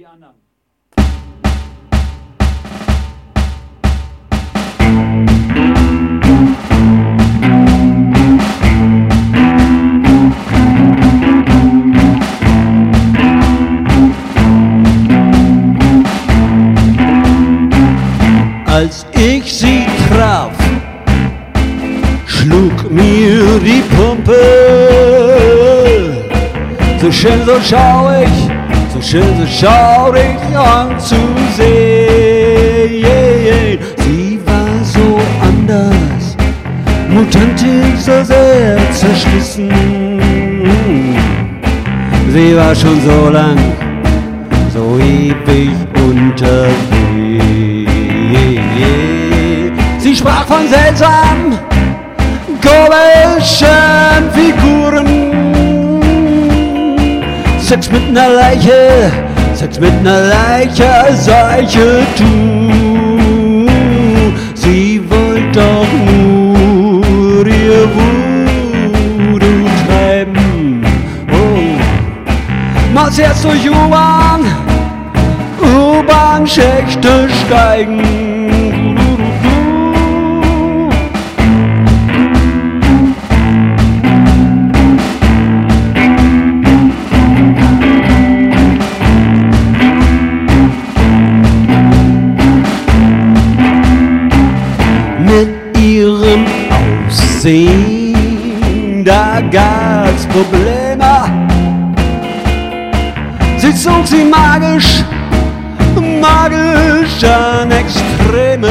die anderen. Als ich sie traf, schlug mir die Pumpe. So schön, so schaurig, so schön, so schaurig anzusehen. Sie war so anders, mutantisch, so sehr zerschlissen. Sie war schon so lang, so ewig unterwegs. Sie sprach von seltsam Sex mit einer Leiche, Sex mit einer Leiche, solche tu. Sie wollte doch nur ihr Voodoo treiben. Oh. Mal erst durch U-Bahn, U-Bahn-Schächte steigen. Aussehen, da gab's Probleme. Sie zog sie magisch, magisch an Extreme.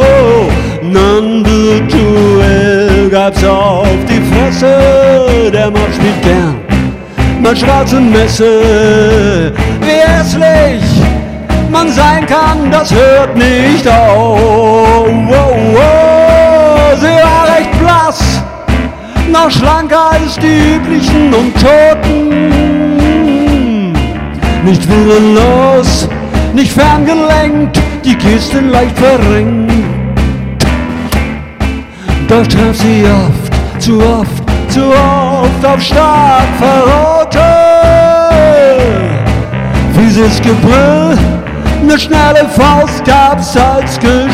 Oh, non-virtuell gab's auf die Fresse. Der Mann spielt gern mal schwarze Messe. Wie hässlich man sein kann, das hört nicht auf. Noch schlanker als die üblichen Untoten. Nicht willenlos, nicht ferngelenkt, die Kiste leicht verrenkt. Doch traf sie oft, zu oft, zu oft auf stark Verrote. Fieses Gebrüll, ne schnelle Faust gab's als Geschenk.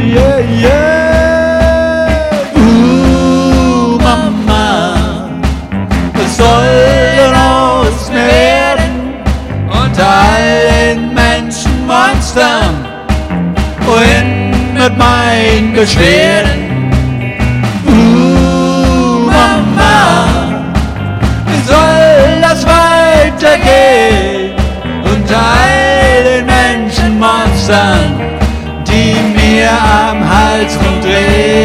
Yeah, yeah. Beschwerden? Uh, Mama, wie soll das weitergehen? Unter all den Menschenmonstern, die mir am Hals rumdrehen.